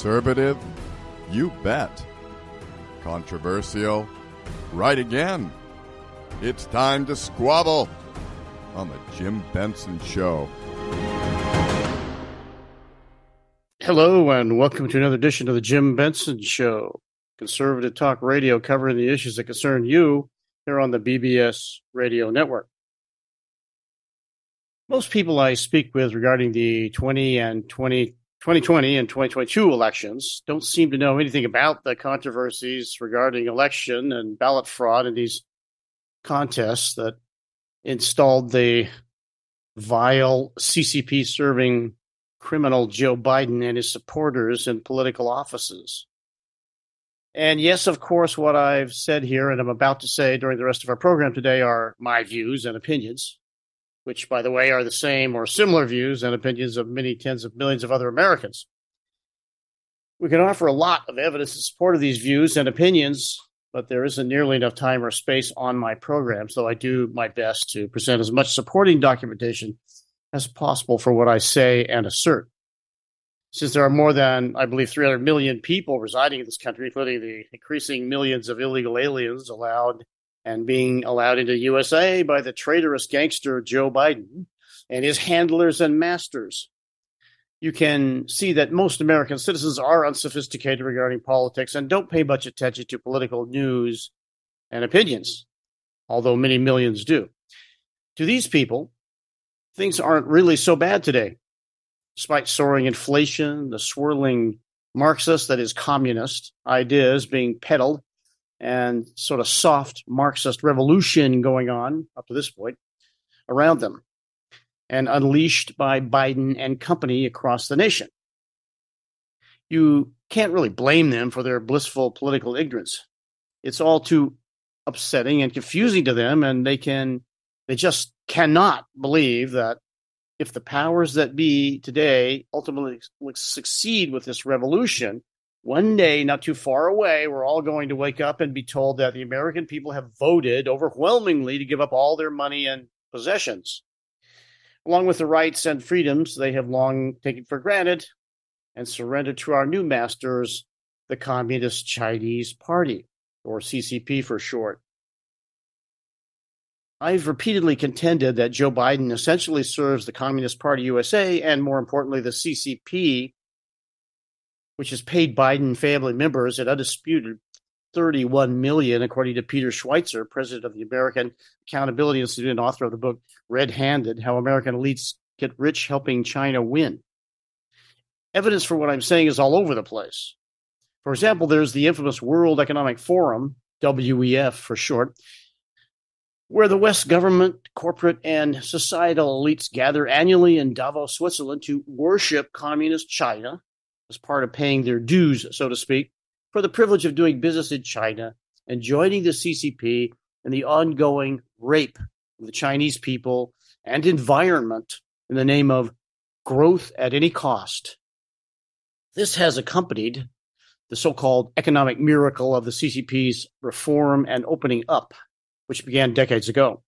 Conservative? You bet. Controversial? Right again. It's time to squabble on the Jim Benson Show. Hello, and welcome to another edition of the Jim Benson Show, conservative talk radio covering the issues that concern you here on the BBS radio network. Most people I speak with regarding the 20 and 20, 2020 and 2022 elections don't seem to know anything about the controversies regarding election and ballot fraud in these contests that installed the vile CCP serving criminal Joe Biden and his supporters in political offices. And yes, of course, what I've said here and I'm about to say during the rest of our program today are my views and opinions which, by the way, are the same or similar views and opinions of many tens of millions of other Americans. We can offer a lot of evidence in support of these views and opinions, but there isn't nearly enough time or space on my program, so I do my best to present as much supporting documentation as possible for what I say and assert. Since there are more than, I believe, 300 million people residing in this country, including the increasing millions of illegal aliens allowed and being allowed into USA by the traitorous gangster Joe Biden and his handlers and masters. You can see that most American citizens are unsophisticated regarding politics and don't pay much attention to political news and opinions, although many millions do. To these people, things aren't really so bad today. Despite soaring inflation, the swirling Marxist, that is communist, ideas being peddled and sort of soft Marxist revolution going on up to this point around them and unleashed by Biden and company across the nation. You can't really blame them for their blissful political ignorance. It's all too upsetting and confusing to them, and they can they just cannot believe that if the powers that be today ultimately succeed with this revolution, one day, not too far away, we're all going to wake up and be told that the American people have voted overwhelmingly to give up all their money and possessions, along with the rights and freedoms they have long taken for granted and surrendered to our new masters, the Communist Chinese Party, or CCP for short. I've repeatedly contended that Joe Biden essentially serves the Communist Party USA and, more importantly, the CCP which has paid Biden family members an undisputed 31 million, according to Peter Schweizer, president of the American Accountability Institute and author of the book Red Handed How American Elites Get Rich Helping China Win. Evidence for what I'm saying is all over the place. For example, there's the infamous World Economic Forum, WEF for short, where the West government, corporate, and societal elites gather annually in Davos, Switzerland to worship communist China as part of paying their dues, so to speak, for the privilege of doing business in China and joining the CCP in the ongoing rape of the Chinese people and environment in the name of growth at any cost. This has accompanied the so called economic miracle of the CCP's reform and opening up, which began decades ago.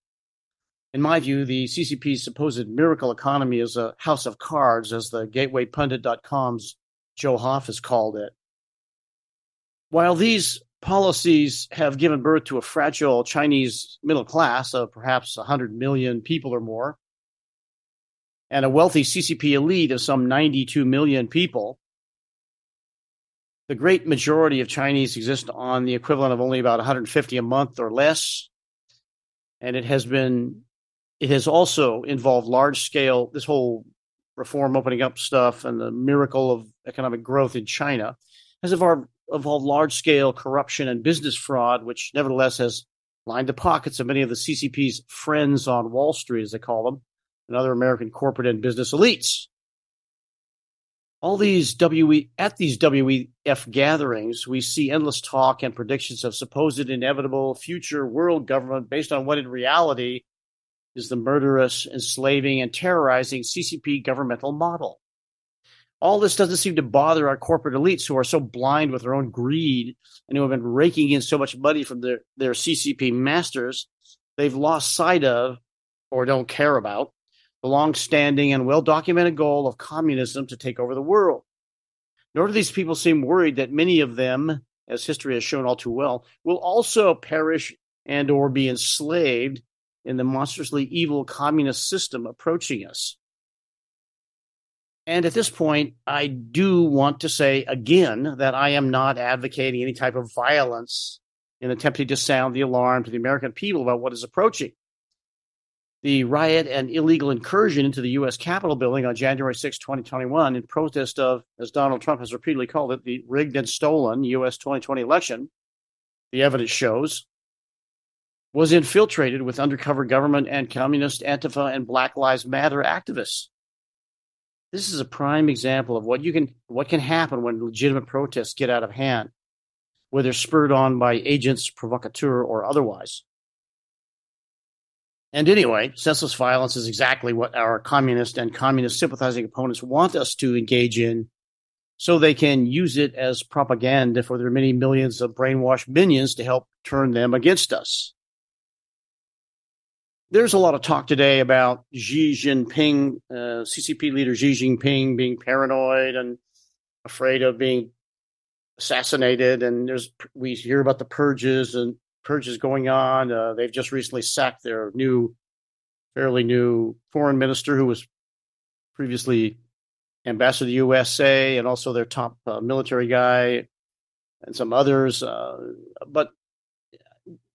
In my view, the CCP's supposed miracle economy is a house of cards, as the GatewayPundit.com's Joe Hoft has called it. While these policies have given birth to a fragile Chinese middle class of perhaps 100 million people or more, and a wealthy CCP elite of some 92 million people, the great majority of Chinese exist on the equivalent of only about 150 a month or less. And it has been, it has also involved large scale, this whole reform opening up stuff and the miracle of economic growth in China has involved large scale corruption and business fraud, which nevertheless has lined the pockets of many of the CCP's friends on Wall Street, as they call them, and other American corporate and business elites. All these WE at these WEF gatherings, we see endless talk and predictions of supposed inevitable future world government based on what in reality is the murderous, enslaving, and terrorizing CCP governmental model. All this doesn't seem to bother our corporate elites who are so blind with their own greed and who have been raking in so much money from their, their CCP masters, they've lost sight of or don't care about the long standing and well documented goal of communism to take over the world. Nor do these people seem worried that many of them, as history has shown all too well, will also perish and or be enslaved in the monstrously evil communist system approaching us. And at this point, I do want to say again that I am not advocating any type of violence in attempting to sound the alarm to the American people about what is approaching. The riot and illegal incursion into the U.S. Capitol building on January 6, 2021, in protest of, as Donald Trump has repeatedly called it, the rigged and stolen U.S. 2020 election, the evidence shows, was infiltrated with undercover government and communist Antifa and Black Lives Matter activists. This is a prime example of what you can what can happen when legitimate protests get out of hand, whether spurred on by agents provocateur or otherwise. And anyway, senseless violence is exactly what our communist and communist sympathizing opponents want us to engage in so they can use it as propaganda for their many millions of brainwashed minions to help turn them against us. There's a lot of talk today about Xi Jinping, uh, CCP leader Xi Jinping being paranoid and afraid of being assassinated. And there's we hear about the purges and purges going on. Uh, they've just recently sacked their new, fairly new foreign minister who was previously ambassador to the USA and also their top uh, military guy and some others. Uh, but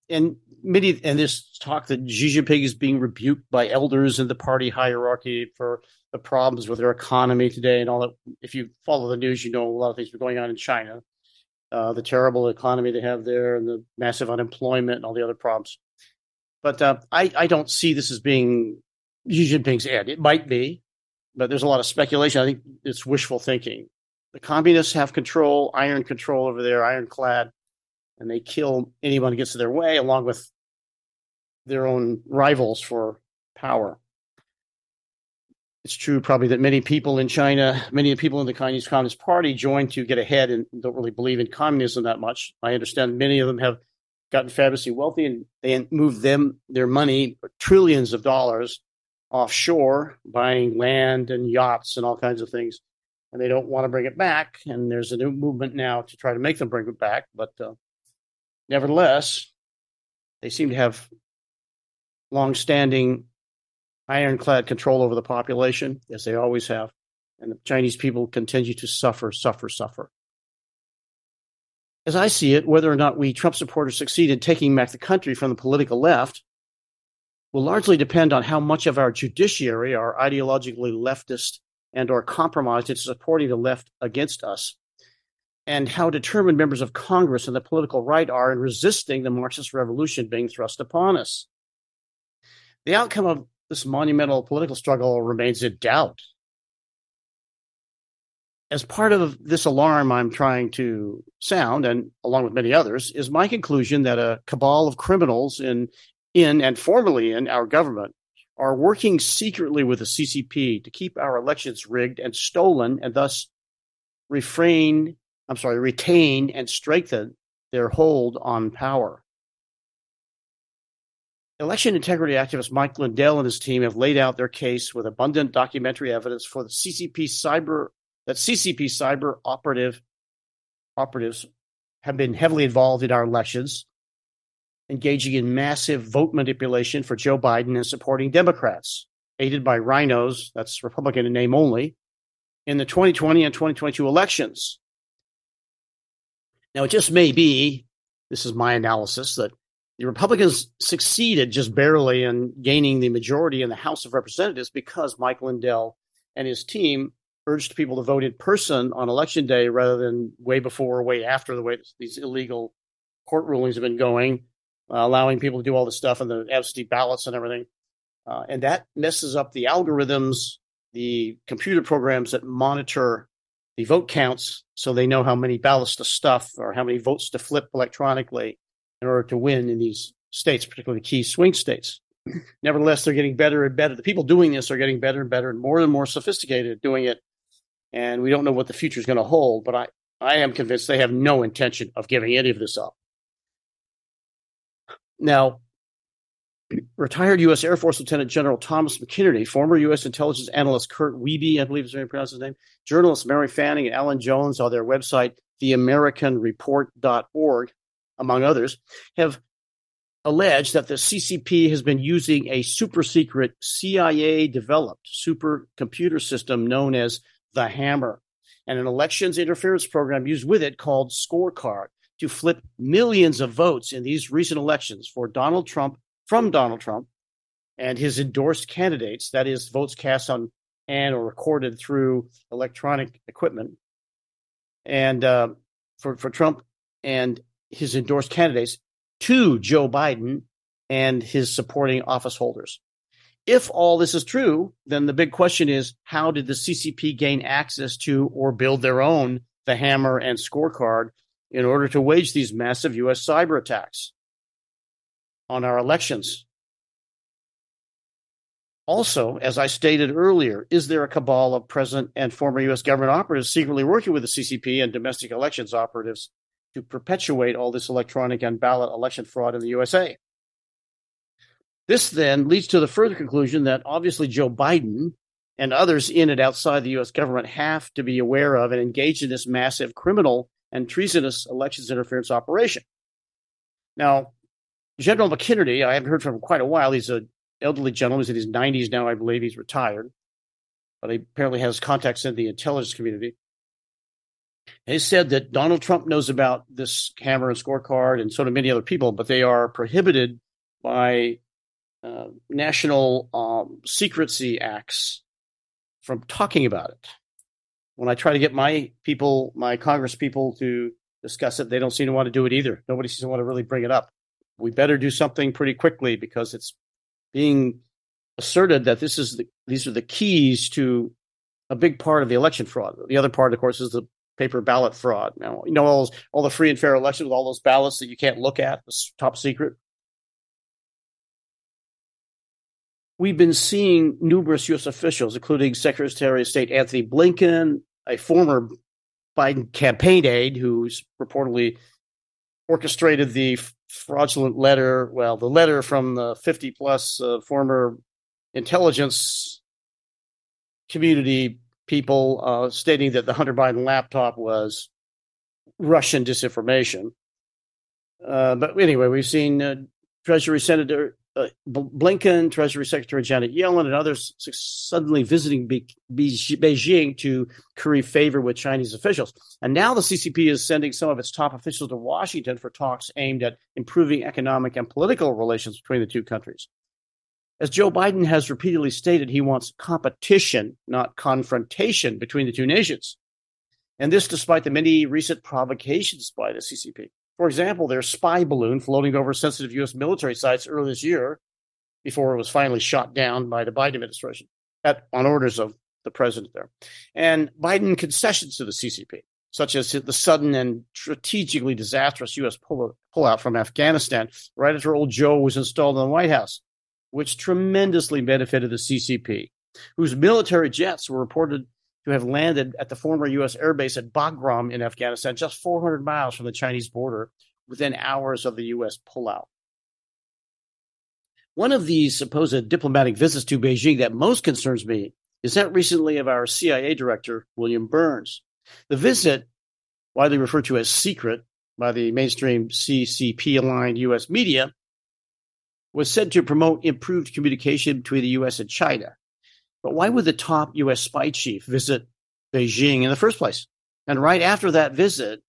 and many and this talk that Xi Jinping is being rebuked by elders in the party hierarchy for the problems with their economy today and all that. If you follow the news, you know a lot of things are going on in China, uh, the terrible economy they have there, and the massive unemployment and all the other problems. But uh, I, I don't see this as being Xi Jinping's end. It might be, but there's a lot of speculation. I think it's wishful thinking. The communists have control, iron control over there, ironclad and they kill anyone who gets in their way, along with their own rivals for power. It's true, probably, that many people in China, many of the people in the Chinese Communist Party joined to get ahead and don't really believe in communism that much. I understand many of them have gotten fabulously wealthy and they moved them their money, trillions of dollars, offshore, buying land and yachts and all kinds of things. And they don't want to bring it back. And there's a new movement now to try to make them bring it back. But uh, Nevertheless, they seem to have long-standing ironclad control over the population, as they always have, and the Chinese people continue to suffer, suffer, suffer. As I see it, whether or not we Trump supporters succeed in taking back the country from the political left will largely depend on how much of our judiciary are ideologically leftist and or compromised into supporting the left against us and how determined members of Congress and the political right are in resisting the Marxist revolution being thrust upon us. The outcome of this monumental political struggle remains in doubt. As part of this alarm I'm trying to sound, and along with many others, is my conclusion that a cabal of criminals in, in and formerly in our government are working secretly with the CCP to keep our elections rigged and stolen and thus refrain I'm sorry, retain and strengthen their hold on power. Election integrity activist Mike Lindell and his team have laid out their case with abundant documentary evidence for the CCP cyber that CCP cyber operative operatives have been heavily involved in our elections, engaging in massive vote manipulation for Joe Biden and supporting Democrats, aided by RINOs, that's Republican in name only, in the 2020 and 2022 elections. Now, it just may be, this is my analysis, that the Republicans succeeded just barely in gaining the majority in the House of Representatives because Mike Lindell and his team urged people to vote in person on election day rather than way before or way after the way these illegal court rulings have been going, uh, allowing people to do all this stuff and the absentee ballots and everything. Uh, and that messes up the algorithms, the computer programs that monitor the vote counts so they know how many ballots to stuff or how many votes to flip electronically in order to win in these states, particularly key swing states. Nevertheless, they're getting better and better. The people doing this are getting better and better and more and more sophisticated at doing it. And we don't know what the future is going to hold, but I, I am convinced they have no intention of giving any of this up. Now, retired U.S. Air Force Lieutenant General Thomas McInerney, former U.S. intelligence analyst Kirk Wiebe, I believe is how you pronounce his name, journalists Mary Fanning and Alan Jones on their website, theamericanreport.org, among others, have alleged that the CCP has been using a super secret CIA developed supercomputer system known as the Hammer and an elections interference program used with it called Scorecard to flip millions of votes in these recent elections for Donald Trump from Donald Trump and his endorsed candidates, that is, votes cast on and or recorded through electronic equipment, and uh, for, for Trump and his endorsed candidates to Joe Biden and his supporting office holders. If all this is true, then the big question is how did the CCP gain access to or build their own the hammer and scorecard in order to wage these massive US cyber attacks on our elections? Also, as I stated earlier, is there a cabal of present and former U.S. government operatives secretly working with the CCP and domestic elections operatives to perpetuate all this electronic and ballot election fraud in the USA. This then leads to the further conclusion that obviously Joe Biden and others in and outside the U.S. government have to be aware of and engage in this massive criminal and treasonous elections interference operation. Now, General McInerney, I haven't heard from him quite a while. He's an elderly gentleman. He's in his 90s now, I believe. He's retired, but he apparently has contacts in the intelligence community. They said that Donald Trump knows about this hammer and scorecard, and so do many other people, but they are prohibited by uh, national um, secrecy acts from talking about it. When I try to get my people, my Congress people, to discuss it, they don't seem to want to do it either. Nobody seems to want to really bring it up. We better do something pretty quickly because it's being asserted that this is the, these are the keys to a big part of the election fraud. The other part, of course, is the paper ballot fraud. Now, you know, all, those, all the free and fair elections with all those ballots that you can't look at, it's top secret. We've been seeing numerous U.S. officials, including Secretary of State Antony Blinken, a former Biden campaign aide who's reportedly orchestrated the fraudulent letter, well, the letter from the 50 plus uh, former intelligence community people uh, stating that the Hunter Biden laptop was Russian disinformation. Uh, but anyway, we've seen uh, Treasury Senator uh, Blinken, Treasury Secretary Janet Yellen, and others suddenly visiting Be- Be- Beijing to curry favor with Chinese officials. And now the CCP is sending some of its top officials to Washington for talks aimed at improving economic and political relations between the two countries. As Joe Biden has repeatedly stated, he wants competition, not confrontation between the two nations. And this despite the many recent provocations by the CCP. For example, their spy balloon floating over sensitive U.S. military sites earlier this year before it was finally shot down by the Biden administration at, on orders of the president there. And Biden concessions to the CCP, such as the sudden and strategically disastrous U.S. pull, pullout from Afghanistan right after old Joe was installed in the White House which tremendously benefited the CCP, whose military jets were reported have landed at the former U.S. airbase at Bagram in Afghanistan, just 400 miles from the Chinese border, within hours of the U.S. pullout. One of these supposed diplomatic visits to Beijing that most concerns me is that recently of our CIA director, William Burns. The visit, widely referred to as secret by the mainstream CCP aligned U.S. media, was said to promote improved communication between the U.S. and China. But why would the top U.S. spy chief visit Beijing in the first place? And right after that visit,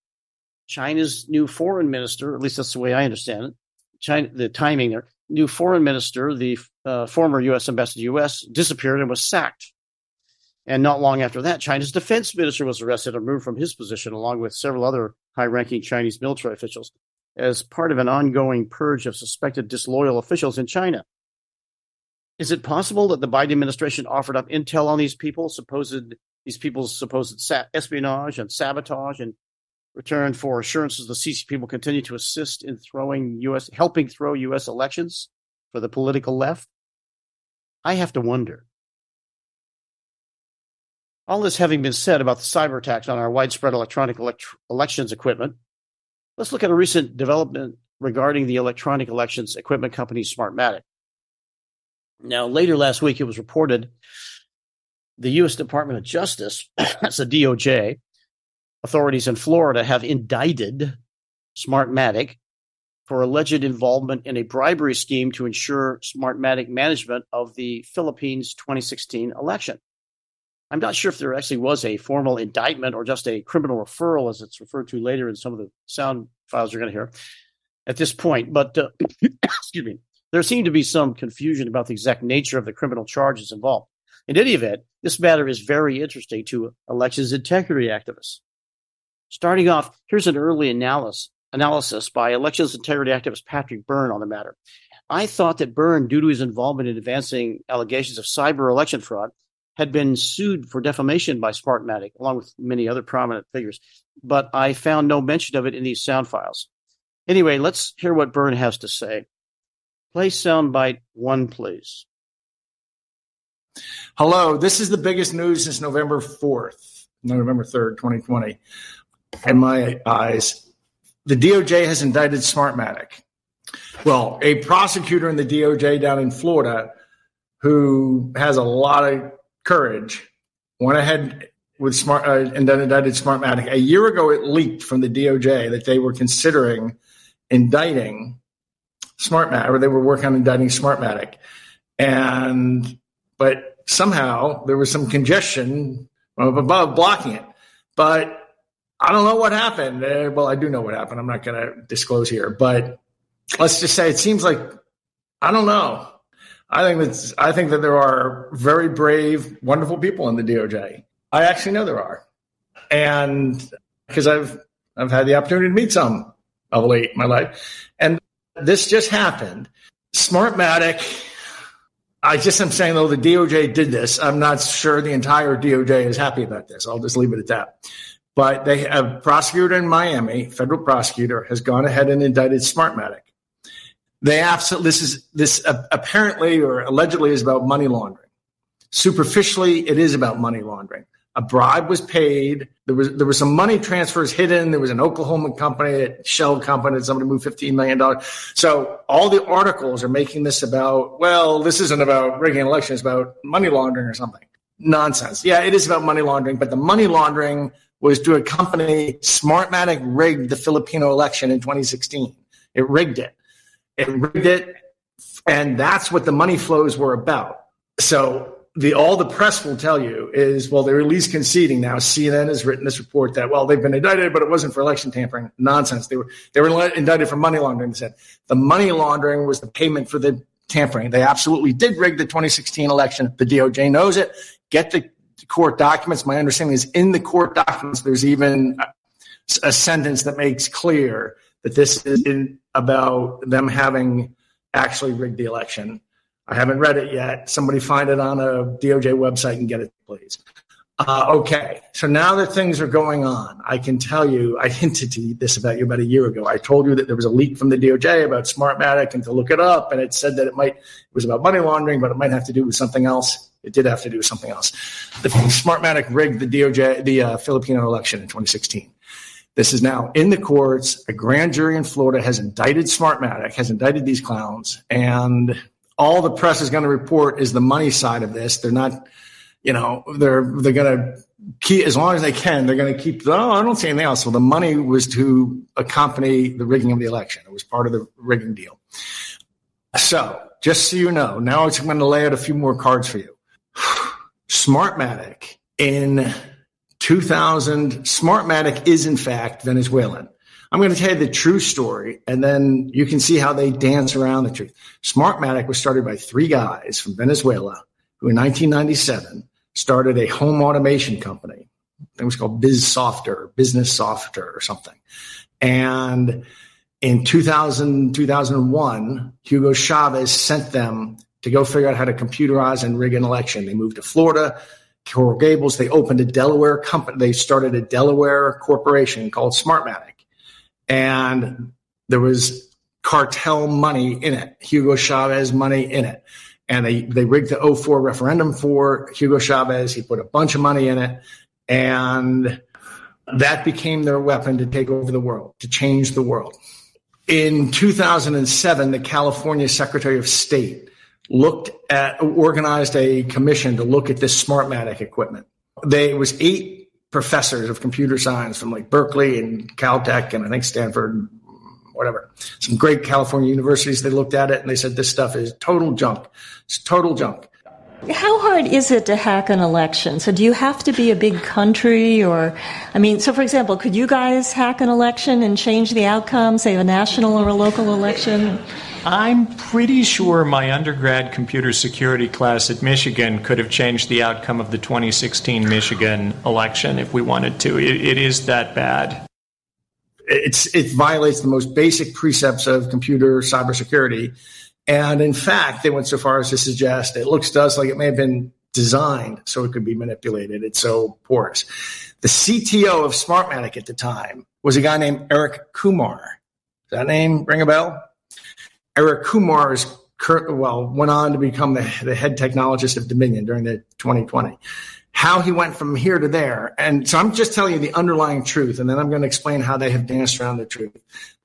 China's new foreign minister, at least that's the way I understand it, China, the timing there, new foreign minister, the uh, former U.S. ambassador to U.S., disappeared and was sacked. And not long after that, China's defense minister was arrested and removed from his position, along with several other high ranking Chinese military officials as part of an ongoing purge of suspected disloyal officials in China. Is it possible that the Biden administration offered up intel on these people, supposed these people's supposed sa- espionage and sabotage, in return for assurances the CCP will continue to assist in throwing U.S. helping throw U.S. elections for the political left? I have to wonder. All this having been said about the cyber attacks on our widespread electronic elect- elections equipment, Let's look at a recent development regarding the electronic elections equipment company Smartmatic. Now, later last week, it was reported the U.S. Department of Justice, that's the DOJ, authorities in Florida have indicted Smartmatic for alleged involvement in a bribery scheme to ensure Smartmatic management of the Philippines 2016 election. I'm not sure if there actually was a formal indictment or just a criminal referral, as it's referred to later in some of the sound files you're going to hear at this point. But uh, excuse me, there seemed to be some confusion about the exact nature of the criminal charges involved. In any event, this matter is very interesting to elections integrity activists. Starting off, here's an early analysis, analysis by elections integrity activist Patrick Byrne on the matter. I thought that Byrne, due to his involvement in advancing allegations of cyber election fraud, had been sued for defamation by Smartmatic, along with many other prominent figures. But I found no mention of it in these sound files. Anyway, let's hear what Byrne has to say. Play soundbite one, please. Hello, this is the biggest news since November 4th, November 3rd, 2020. In my eyes, the DOJ has indicted Smartmatic. Well, a prosecutor in the DOJ down in Florida who has a lot of courage went ahead with smart uh, and then indicted Smartmatic. A year ago, it leaked from the DOJ that they were considering indicting Smartmatic, or they were working on indicting Smartmatic, and but somehow there was some congestion above blocking it. But I don't know what happened. Uh, well, I do know what happened. I'm not going to disclose here, but let's just say it seems like I don't know. I think that's I think that there are very brave, wonderful people in the DOJ. I actually know there are, and because I've I've had the opportunity to meet some of late in my life, and this just happened. Smartmatic. I just am saying though the DOJ did this. I'm not sure the entire DOJ is happy about this. I'll just leave it at that. But they have prosecutor in Miami, federal prosecutor, has gone ahead and indicted Smartmatic. They absolutely this is this apparently or allegedly is about money laundering. Superficially, it is about money laundering. A bribe was paid. There was there was some money transfers hidden. There was an Oklahoma company, a shell company, that somebody moved fifteen million dollars. So all the articles are making this about. Well, this isn't about rigging an election. It's about money laundering or something. Nonsense. Yeah, it is about money laundering, but the money laundering was to a company. Smartmatic rigged the Filipino election in 2016. It rigged it and rigged it. And that's what the money flows were about. So the all the press will tell you is well they're at least conceding now. CNN has written this report that well they've been indicted, but it wasn't for election tampering. Nonsense. They were they were indicted for money laundering. They said the money laundering was the payment for the tampering. They absolutely did rig the 2016 election. The DOJ knows it. Get the court documents. My understanding is in the court documents there's even a sentence that makes clear that this is about them having actually rigged the election. I haven't read it yet. Somebody find it on a DOJ website and get it, please. Uh, okay, so now that things are going on, I can tell you, I hinted to this about you about a year ago. I told you that there was a leak from the DOJ about Smartmatic and to look it up, and it said that it might, it was about money laundering, but it might have to do with something else. It did have to do with something else. The Smartmatic rigged the DOJ, the uh, Filipino election in 2016. This is now in the courts. A grand jury in Florida has indicted Smartmatic, has indicted these clowns, and all the press is going to report is the money side of this. They're not, you know, they're they're going to keep as long as they can. They're going to keep. Oh, I don't see anything else. Well, the money was to accompany the rigging of the election. It was part of the rigging deal. So, just so you know, now I'm going to lay out a few more cards for you. Smartmatic in 2000, Smartmatic is in fact Venezuelan. I'm going to tell you the true story, and then you can see how they dance around the truth. Smartmatic was started by three guys from Venezuela who in 1997 started a home automation company. It was called Biz Softer, Business Softer or something. And in 2000, 2001, Hugo Chavez sent them to go figure out how to computerize and rig an election. They moved to Florida. Coral Gables. They opened a Delaware company. They started a Delaware corporation called Smartmatic, and there was cartel money in it, Hugo Chavez money in it. And they, they rigged the 04 referendum for Hugo Chavez. He put a bunch of money in it. And that became their weapon to take over the world, to change the world. In 2007, the California Secretary of State looked at, organized a commission to look at this Smartmatic equipment. They, it was eight professors of computer science from like Berkeley and Caltech and I think Stanford, whatever, some great California universities. They looked at it and they said, this stuff is total junk. It's total junk. How hard is it to hack an election? So, do you have to be a big country, or, I mean, so for example, could you guys hack an election and change the outcome, say a national or a local election? I'm pretty sure my undergrad computer security class at Michigan could have changed the outcome of the 2016 Michigan election if we wanted to. it, it is that bad. It's, it violates the most basic precepts of computer cybersecurity and in fact, they went so far as to suggest it looks to us like it may have been designed so it could be manipulated. It's so porous. The CTO of Smartmatic at the time was a guy named Eric Coomer. Does that name ring a bell? Eric Coomer is well went on to become the, the head technologist of Dominion during the 2020. How he went from here to there, and so I'm just telling you the underlying truth, and then I'm going to explain how they have danced around the truth.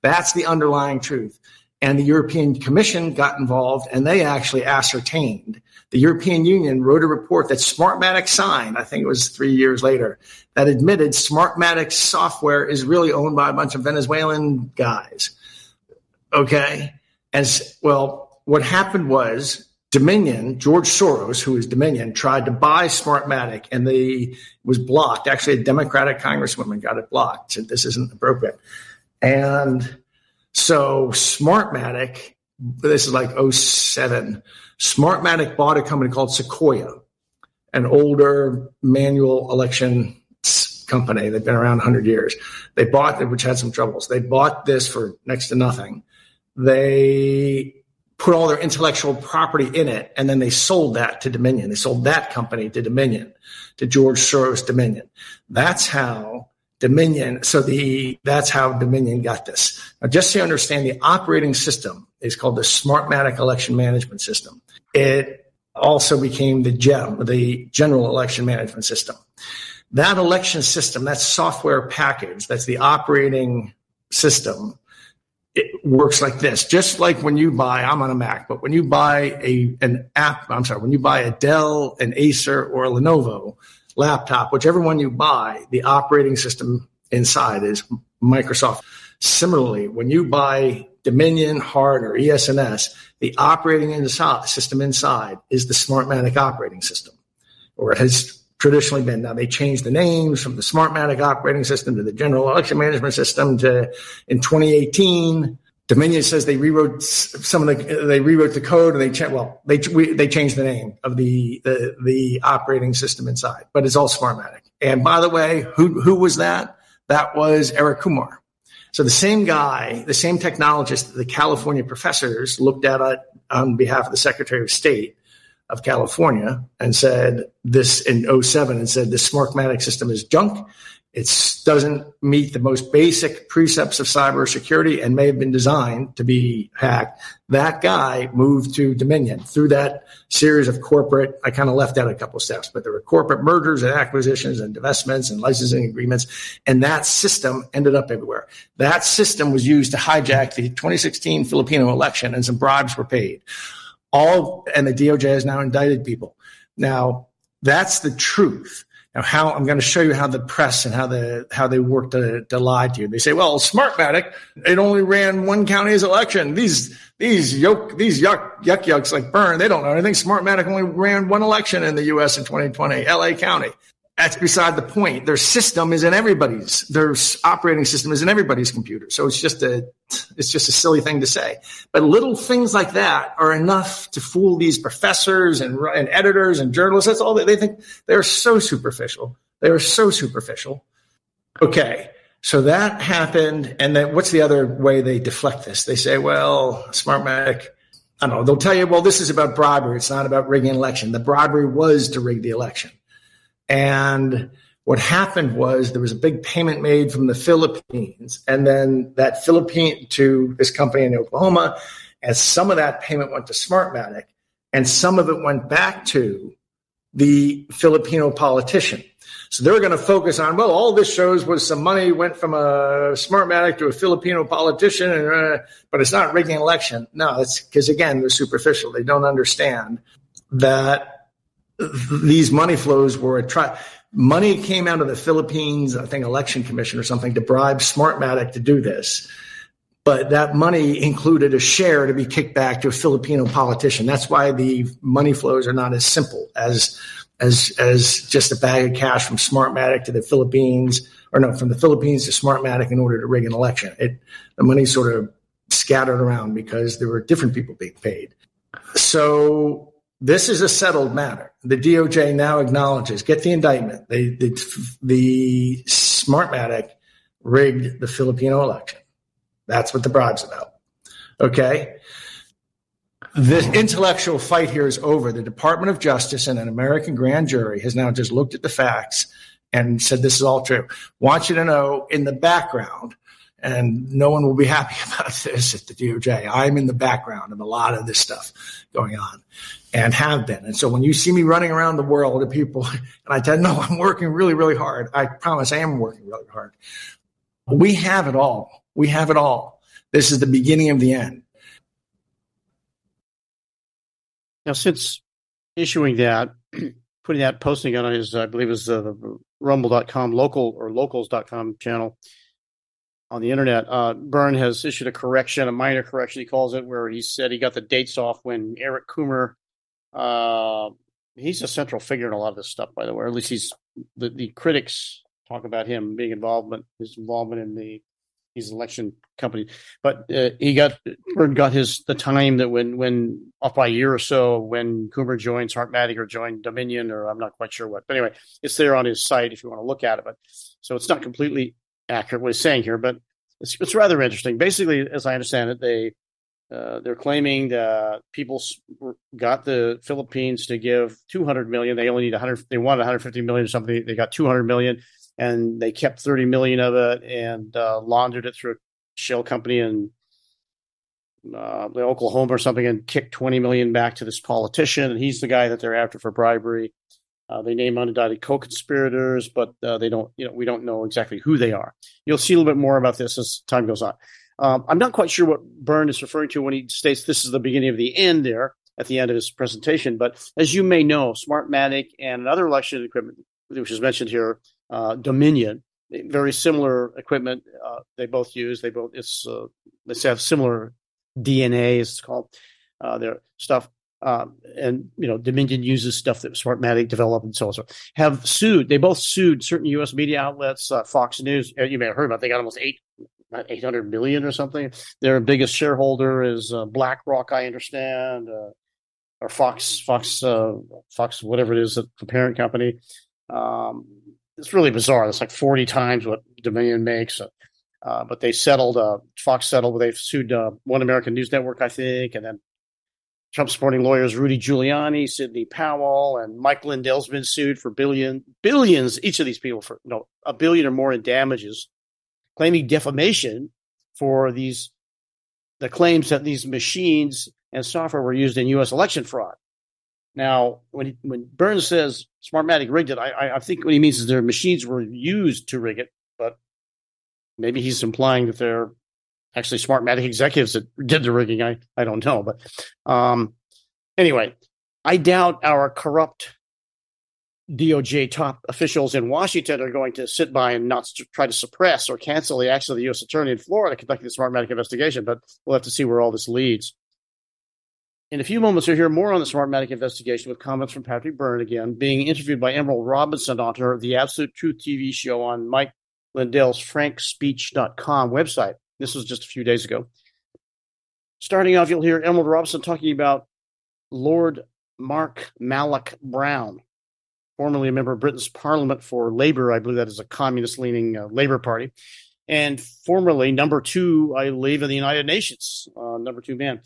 That's the underlying truth and the European Commission got involved and they actually ascertained. The European Union wrote a report that Smartmatic signed, I think it was three years later, that admitted Smartmatic software is really owned by a bunch of Venezuelan guys. Okay. As well, what happened was Dominion, George Soros, who is Dominion, tried to buy Smartmatic and they was blocked. Actually, a Democratic congresswoman got it blocked, said this isn't appropriate. And so Smartmatic, this is like 07, Smartmatic bought a company called Sequoia, an older manual election company. They've been around 100 years. They bought it, which had some troubles. They bought this for next to nothing. They put all their intellectual property in it, and then they sold that to Dominion. They sold that company to Dominion, to George Soros Dominion. That's how Dominion. So the that's how Dominion got this. Now, just so you understand, the operating system is called the Smartmatic Election Management System. It also became the GEM, the General Election Management System. That election system, that software package, that's the operating system. It works like this. Just like when you buy, I'm on a Mac, but when you buy a an app, I'm sorry, when you buy a Dell, an Acer, or a Lenovo, laptop, whichever one you buy, the operating system inside is Microsoft. Similarly, when you buy Dominion, Hart, or ES&S, the operating system inside is the Smartmatic operating system, or it has traditionally been. Now they changed the names from the Smartmatic operating system to the General Election Management System to in 2018 Dominion says they rewrote some of the they rewrote the code and they cha- well they we, they changed the name of the, the the operating system inside, but it's all Smartmatic. And by the way, who who was that? That was Eric Coomer. So the same guy, the same technologist the California professors looked at it on behalf of the Secretary of State of California and said this in 07 and said the Smartmatic system is junk it doesn't meet the most basic precepts of cybersecurity and may have been designed to be hacked. That guy moved to Dominion through that series of corporate. I kind of left out a couple steps, but there were corporate mergers and acquisitions and divestments and licensing agreements. And that system ended up everywhere. That system was used to hijack the 2016 Filipino election and some bribes were paid. All, and the DOJ has now indicted people. Now, that's the truth. Now, how I'm going to show you how the press and how the how they work to, to lie to you. They say, "Well, Smartmatic, it only ran one county's election. These these yoke these yuck yuck yucks like Byrne, they don't know anything. Smartmatic only ran one election in the U.S. in 2020, L.A. County that's beside the point. Their system is in everybody's. Their operating system is in everybody's computer. So it's just a it's just a silly thing to say. But little things like that are enough to fool these professors and, and editors and journalists. That's all they, they think. They're so superficial. They are so superficial. Okay. So that happened. And then what's the other way they deflect this? They say, well, Smartmatic, I don't know. They'll tell you, well, this is about bribery. It's not about rigging an election. The bribery was to rig the election. And what happened was there was a big payment made from the Philippines, and then that Philippine to this company in Oklahoma, and some of that payment went to Smartmatic, and some of it went back to the Filipino politician. So they're going to focus on, well, all this shows was some money went from a Smartmatic to a Filipino politician, and, uh, but it's not rigging election. No, it's because, again, they're superficial. They don't understand that these money flows were a try. Money came out of the Philippines, I think, election commission or something to bribe Smartmatic to do this. But that money included a share to be kicked back to a Filipino politician. That's why the money flows are not as simple as as as just a bag of cash from Smartmatic to the Philippines, or no, from the Philippines to Smartmatic in order to rig an election. It the money sort of scattered around because there were different people being paid. So this is a settled matter. The DOJ now acknowledges, get the indictment. They, the, the Smartmatic rigged the Filipino election. That's what the bribe's about. Okay the intellectual fight here is over. The Department of Justice and an American grand jury has now just looked at the facts and said this is all true. Want you to know in the background, and no one will be happy about this at the DOJ. I'm in the background of a lot of this stuff going on and have been. And so when you see me running around the world to people, and I tell no, I'm working really, really hard. I promise I am working really hard. We have it all. We have it all. This is the beginning of the end. Now, since issuing that, putting that, posting on his, I believe, is uh, rumble.com local or locals.com channel on the internet, uh, Byrne has issued a correction, a minor correction, he calls it, where he said he got the dates off when Eric Coomer, uh, he's a central figure in a lot of this stuff, by the way, or at least he's the, the critics talk about him being involvement, his involvement in the he's election company, but uh, he got got his the time that when when off by a year or so when Coomer joined Smartmatic or joined Dominion or I'm not quite sure what. But anyway, it's there on his site if you want to look at it. But so it's not completely accurate what he's saying here, but it's, it's rather interesting. Basically, as I understand it, they uh, they're claiming that people got the Philippines to give 200 million. They only need 100. They wanted 150 million or something. They got 200 million and they kept 30 million of it and uh, laundered it through a shell company in uh, Oklahoma or something and kicked 20 million back to this politician. And he's the guy that they're after for bribery. Uh, they name unindicted co-conspirators, but uh, they don't, you know, we don't know exactly who they are. You'll see a little bit more about this as time goes on. Um, I'm not quite sure what Byrne is referring to when he states this is the beginning of the end there at the end of his presentation. But as you may know, Smartmatic and another election equipment, which is mentioned here, uh, Dominion, very similar equipment. Uh, they both use. They both it's uh, they have similar DNA. As it's called uh, their stuff. Um, and you know, Dominion uses stuff that Smartmatic developed and so on. So have sued. They both sued certain U.S. media outlets. Uh, Fox News. Uh, you may have heard about. They got almost eight. 800 million or something. Their biggest shareholder is uh, BlackRock, I understand, uh, or Fox, Fox, uh, Fox, whatever it is, the parent company. Um, it's really bizarre. It's like 40 times what Dominion makes. Uh, but they settled, uh, Fox settled, they sued uh, One American News Network, I think, and then Trump supporting lawyers Rudy Giuliani, Sidney Powell, and Mike Lindell's been sued for billion billions. Each of these people for you know, a billion or more in damages, claiming defamation for these the claims that these machines and software were used in U.S. election fraud. Now, when when Burns says Smartmatic rigged it, I, I think what he means is their machines were used to rig it, but maybe he's implying that they're actually Smartmatic executives that did the rigging. I, I don't know, but um, anyway, I doubt our corrupt DOJ top officials in Washington are going to sit by and not try to suppress or cancel the action of the U.S. Attorney in Florida conducting the Smartmatic investigation. But we'll have to see where all this leads. In a few moments, you'll hear more on the Smartmatic investigation with comments from Patrick Byrne again, being interviewed by Emerald Robinson on her The Absolute Truth TV show on Mike Lindell's frankspeech.com website. This was just a few days ago. Starting off, you'll hear Emerald Robinson talking about Lord Mark Malloch Brown, formerly a member of Britain's Parliament for Labour. I believe that is a communist leaning uh, Labour Party. And formerly number two, I believe, in the United Nations, uh, number two man.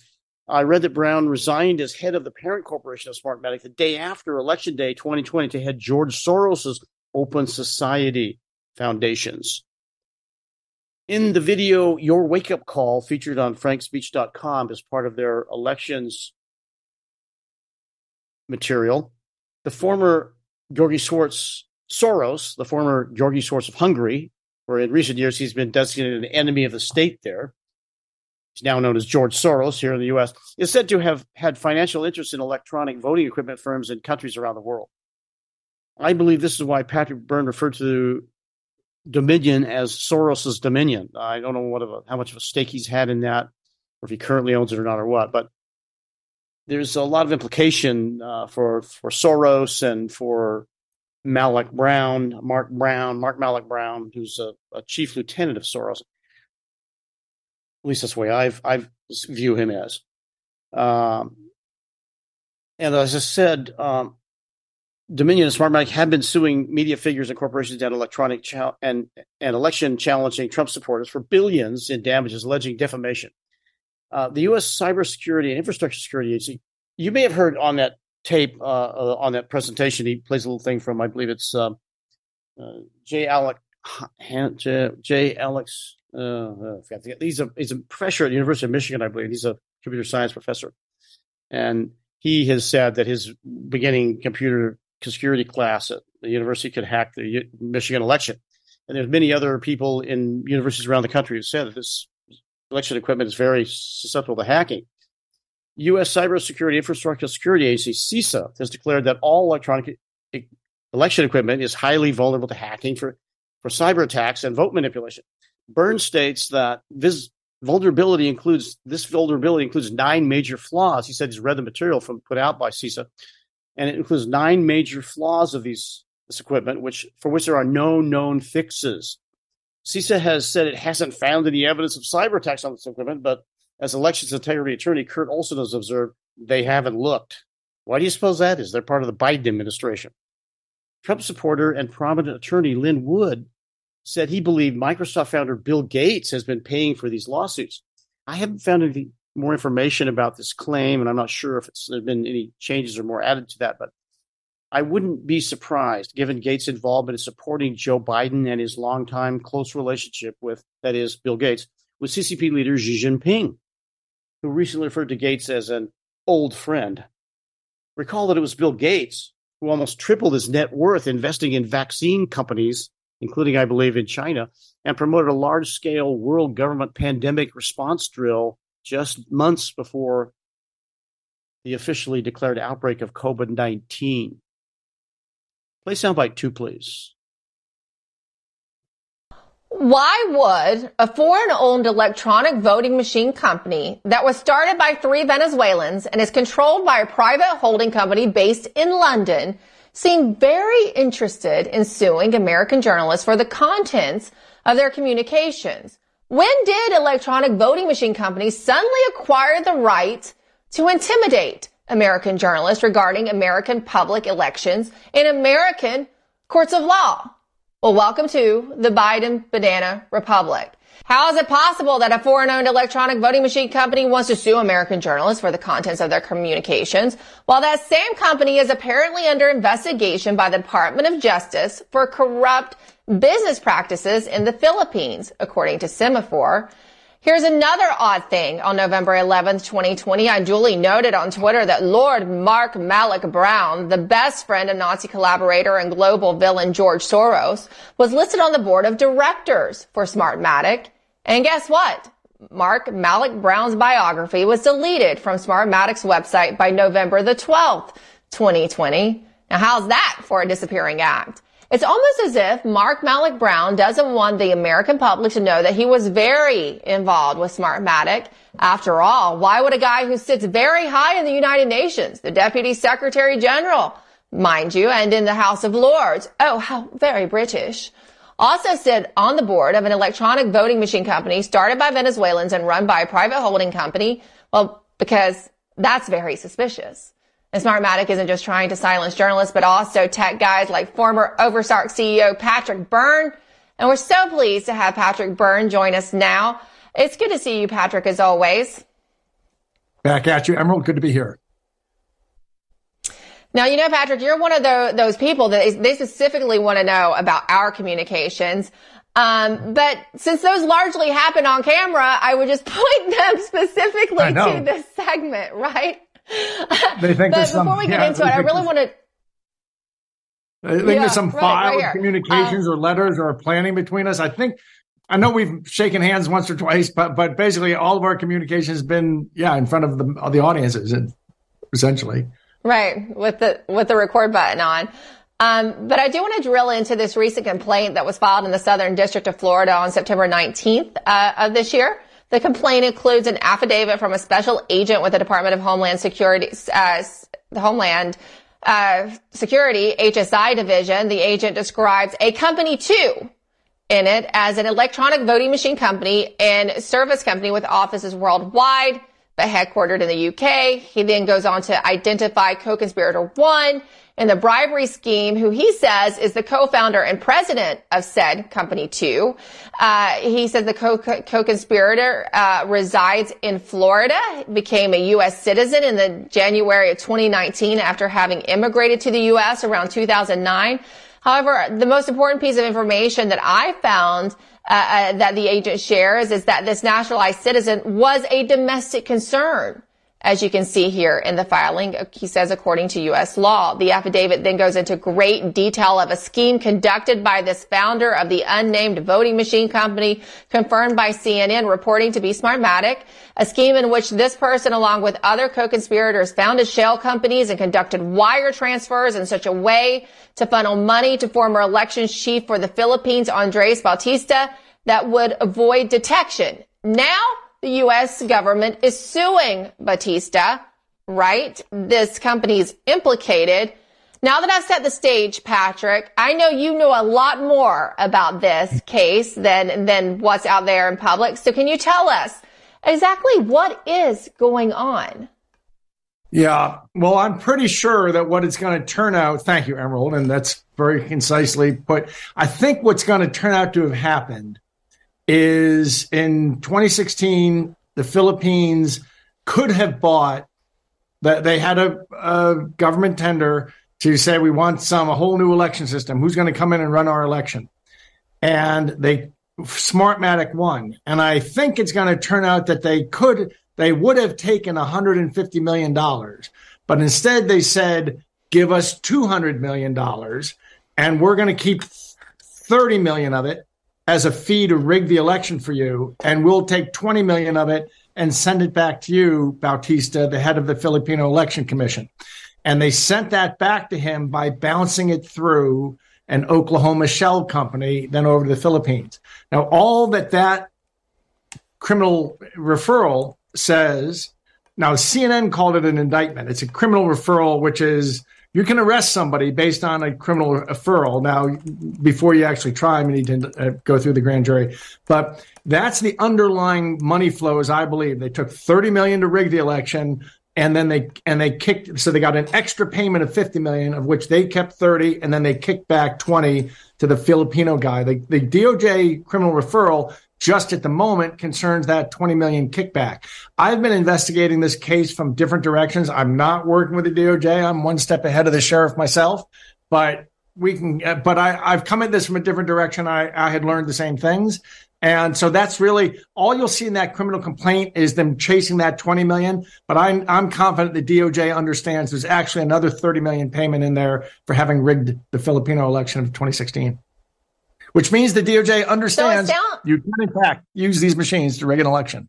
I read that Brown resigned as head of the parent corporation of Smartmatic the day after Election Day 2020 to head George Soros's Open Society Foundations. In the video, Your Wake Up Call, featured on frankspeech.com as part of their elections material, the former Georgi Schwartz Soros, the former Georgi Soros of Hungary, where in recent years he's been designated an enemy of the state there, he's now known as George Soros here in the US, is said to have had financial interest in electronic voting equipment firms in countries around the world. I believe this is why Patrick Byrne referred to Dominion as Soros's Dominion. I don't know what of a, how much of a stake he's had in that, or if he currently owns it or not, or what. But there's a lot of implication uh, for for Soros and for Malloch Brown, Mark Brown, Mark Malik Brown, who's a, a chief lieutenant of Soros. At least that's the way I've I've view him as. Um, and as I said, um, Dominion and Smartmatic have been suing media figures and corporations and electronic and, and election challenging Trump supporters for billions in damages, alleging defamation. Uh, the U.S. Cybersecurity and Infrastructure Security Agency, you may have heard on that tape, uh, uh, on that presentation, he plays a little thing from, I believe it's um, uh, J. Alex, J. J. Alex, uh, he's a, he's a professor at the University of Michigan, I believe. He's a computer science professor. And he has said that his beginning computer security class at the university could hack the Michigan election. And there's many other people in universities around the country who said that this election equipment is very susceptible to hacking. U.S. Cybersecurity Infrastructure Security Agency, CISA, has declared that all electronic election equipment is highly vulnerable to hacking for, for cyber attacks and vote manipulation. Byrne states that this vulnerability includes this vulnerability includes nine major flaws. He said he's read the material from put out by CISA and it includes nine major flaws of these this equipment, which for which there are no known fixes. CISA has said it hasn't found any evidence of cyber attacks on this equipment, but as elections integrity attorney Kurt Olsen has observed, they haven't looked. Why do you suppose that is? They're part of the Biden administration. Trump supporter and prominent attorney Lin Wood said he believed Microsoft founder Bill Gates has been paying for these lawsuits. I haven't found any more information about this claim, and I'm not sure if there's been any changes or more added to that, but I wouldn't be surprised, given Gates' involvement in supporting Joe Biden and his longtime close relationship with, that is, Bill Gates, with CCP leader Xi Jinping, who recently referred to Gates as an old friend. Recall that it was Bill Gates who almost tripled his net worth investing in vaccine companies, including, I believe, in China, and promoted a large scale world government pandemic response drill just months before the officially declared outbreak of COVID 19. Play soundbite two, please. Why would a foreign owned electronic voting machine company that was started by three Venezuelans and is controlled by a private holding company based in London seem very interested in suing American journalists for the contents of their communications? When did electronic voting machine companies suddenly acquire the right to intimidate American journalists regarding American public elections in American courts of law? Well, welcome to the Biden Banana Republic. How is it possible that a foreign owned electronic voting machine company wants to sue American journalists for the contents of their communications, while that same company is apparently under investigation by the Department of Justice for corrupt business practices in the Philippines, according to Semafor. Here's another odd thing. On November 11th, 2020, I duly noted on Twitter that Lord Mark Malloch Brown, the best friend and Nazi collaborator and global villain George Soros, was listed on the board of directors for Smartmatic. And guess what? Mark Malloch Brown's biography was deleted from Smartmatic's website by November the 12th, 2020. Now how's that for a disappearing act? It's almost as if Mark Malloch Brown doesn't want the American public to know that he was very involved with Smartmatic. After all, why would a guy who sits very high in the United Nations, the Deputy Secretary General, mind you, and in the House of Lords, oh, how very British, also sit on the board of an electronic voting machine company started by Venezuelans and run by a private holding company? Well, because that's very suspicious. And Smartmatic isn't just trying to silence journalists, but also tech guys like former Overstock CEO Patrick Byrne. And we're so pleased to have Patrick Byrne join us now. It's good to see you, Patrick, as always. Back at you, Emerald. Good to be here. Now, you know, Patrick, you're one of the, those people that they specifically want to know about our communications. Um, but since those largely happen on camera, I would just point them specifically to this segment, right? They think but before some, we get yeah, into it, I really want to. I think yeah, there's some right, file right communications um, or letters or planning between us. I think I know we've shaken hands once or twice, but but basically all of our communication has been yeah in front of the of the audiences essentially. Right with the with the record button on. Um, but I do want to drill into this recent complaint that was filed in the Southern District of Florida on September 19th uh, of this year. The complaint includes an affidavit from a special agent with the Department of Homeland Security, uh, the Homeland uh, Security HSI division. The agent describes a company two in it as an electronic voting machine company and service company with offices worldwide, but headquartered in the UK. He then goes on to identify co-conspirator one in the bribery scheme, who he says is the co-founder and president of said company two. Uh, he says the co- co-conspirator uh, resides in Florida, became a U.S. citizen in the January of 2019 after having immigrated to the U.S. around 2009. However, the most important piece of information that I found uh, uh, that the agent shares is that this naturalized citizen was a domestic concern as you can see here in the filing, he says according to U.S. law. The affidavit then goes into great detail of a scheme conducted by this founder of the unnamed voting machine company, confirmed by CNN, reporting to be Smartmatic, a scheme in which this person, along with other co-conspirators, founded shell companies and conducted wire transfers in such a way to funnel money to former elections chief for the Philippines, Andres Bautista, that would avoid detection. Now, the U.S. government is suing Batista, right? This company is implicated. Now that I've set the stage, Patrick, I know you know a lot more about this case than, than what's out there in public. So can you tell us exactly what is going on? Yeah, well, I'm pretty sure that what it's going to turn out, thank you, Emerald, and that's very concisely put. I think what's going to turn out to have happened is in 2016, the Philippines could have bought that they had a, a, government tender to say we want some a whole new election system. Who's going to come in and run our election? And they Smartmatic won. And I think it's going to turn out that they could they would have taken 150 million dollars, but instead they said give us 200 million dollars and we're going to keep 30 million of it as a fee to rig the election for you, and we'll take 20 million of it and send it back to you, Bautista, the head of the Filipino Election Commission. And they sent that back to him by bouncing it through an Oklahoma shell company, then over to the Philippines. Now, all that that criminal referral says, now CNN called it an indictment. It's a criminal referral, which is you can arrest somebody based on a criminal referral. Now, before you actually try them, you need to uh, go through the grand jury. But that's the underlying money flows, I believe. They took 30 million to rig the election and then they and they kicked so they got an extra payment of 50 million of which they kept 30 and then they kicked back 20 to the Filipino guy. The, the DOJ criminal referral just at the moment concerns that 20 million kickback. I've been investigating this case from different directions. I'm not working with the DOJ. I'm one step ahead of the sheriff myself, but we can, but I, I've come at this from a different direction. I, I had learned the same things. And so that's really all you'll see in that criminal complaint is them chasing that 20 million. But I'm, I'm confident the DOJ understands there's actually another 30 million payment in there for having rigged the Filipino election of 2016 which means the DOJ understands so down- you can, in fact, use these machines to rig an election.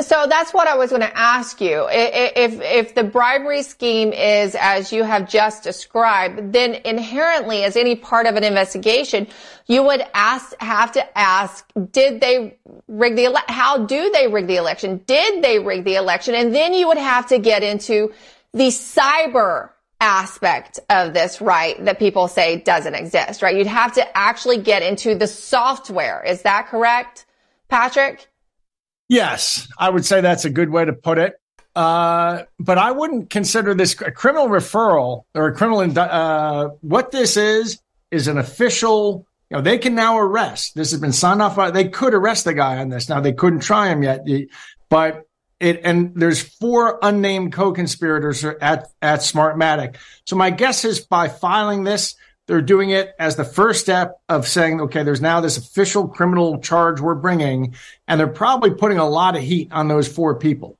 So that's what I was going to ask you. If, if the bribery scheme is as you have just described, then inherently as any part of an investigation, you would ask, have to ask, did they rig the, ele- how do they rig the election? Did they rig the election? And then you would have to get into the cyber aspect of this, right, that people say doesn't exist, right? You'd have to actually get into the software. Is that correct, Patrick? Yes, I would say that's a good way to put it. Uh, but I wouldn't consider this a criminal referral or a criminal. Uh, what this is is an official. You know, they can now arrest. This has been signed off by. They could arrest the guy on this. Now they couldn't try him yet, but it and there's four unnamed co-conspirators at at Smartmatic. So my guess is by filing this, they're doing it as the first step of saying, okay, there's now this official criminal charge we're bringing, and they're probably putting a lot of heat on those four people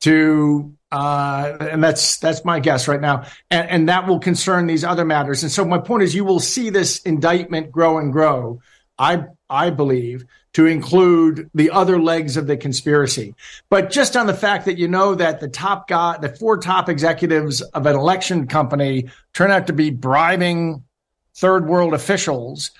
to Uh, and that's that's my guess right now, and, and that will concern these other matters. And so my point is, you will see this indictment grow and grow. I I believe to include the other legs of the conspiracy. But just on the fact that you know that the top guy, the four top executives of an election company turn out to be bribing third world officials